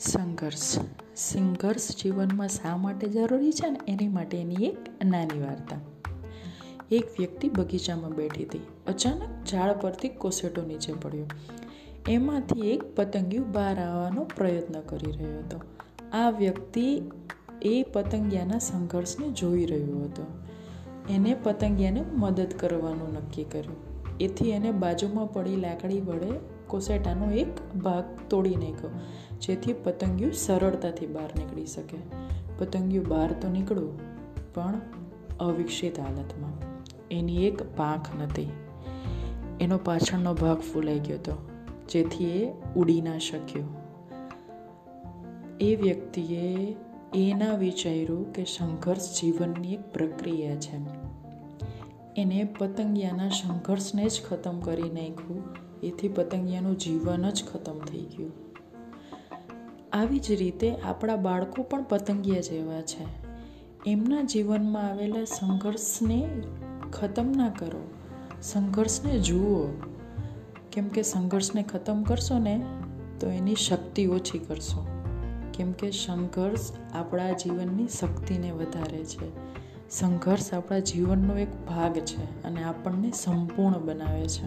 સંઘર્ષ. સંઘર્ષ જીવનમાં શા માટે જરૂરી છે ને? એની માટેની એક નાની વાર્તા. એક વ્યક્તિ બગીચામાં બેઠી હતી. અચાનક ઝાડ પરથી કોસેટો નીચે પડ્યો. એમાંથી એક પતંગિયું બહાર આવવાનો પ્રયત્ન કરી રહ્યો હતો. આ વ્યક્તિ એ પતંગિયાના સંઘર્ષને જોઈ રહ્યો હતો. એને પતંગિયાને મદદ કરવાનું નક્કી કર્યું. એથી એને બાજુમાં પડી લાકડી વડે કોસેટાનો એક ભાગ તોડી નાખ્યો, જેથી પતંગિયું સરળતાથી બહાર નીકળી શકે. પતંગિયું બહાર તો નીકળ્યું, પણ અવિકસિત હાલતમાં. એની એક પાંખ નથી એનો પાછળનો ભાગ ફૂલાઈ ગયો હતો, જેથી એ ઉડી ના શક્યો. એ વ્યક્તિએ એના વિચાર્યું કે સંઘર્ષ જીવનની એક પ્રક્રિયા છે. એને પતંગિયાના સંઘર્ષને જ ખતમ કરી નાખ્યું. એથી પતંગિયાનું જીવન જ ખતમ થઈ ગયું. આવી જ રીતે આપણા બાળકો પણ પતંગિયા જેવા છે. એમના જીવનમાં આવેલા સંઘર્ષને ખતમ ના કરો. સંઘર્ષને જુઓ. કેમ કે સંઘર્ષને ખતમ કરશો ને, તો એની શક્તિ ઓછી કરશો. કેમ કે સંઘર્ષ આપણા જીવનની શક્તિને વધારે છે. સંઘર્ષ આપણા જીવનનો એક ભાગ છે અને આપણને સંપૂર્ણ બનાવે છે.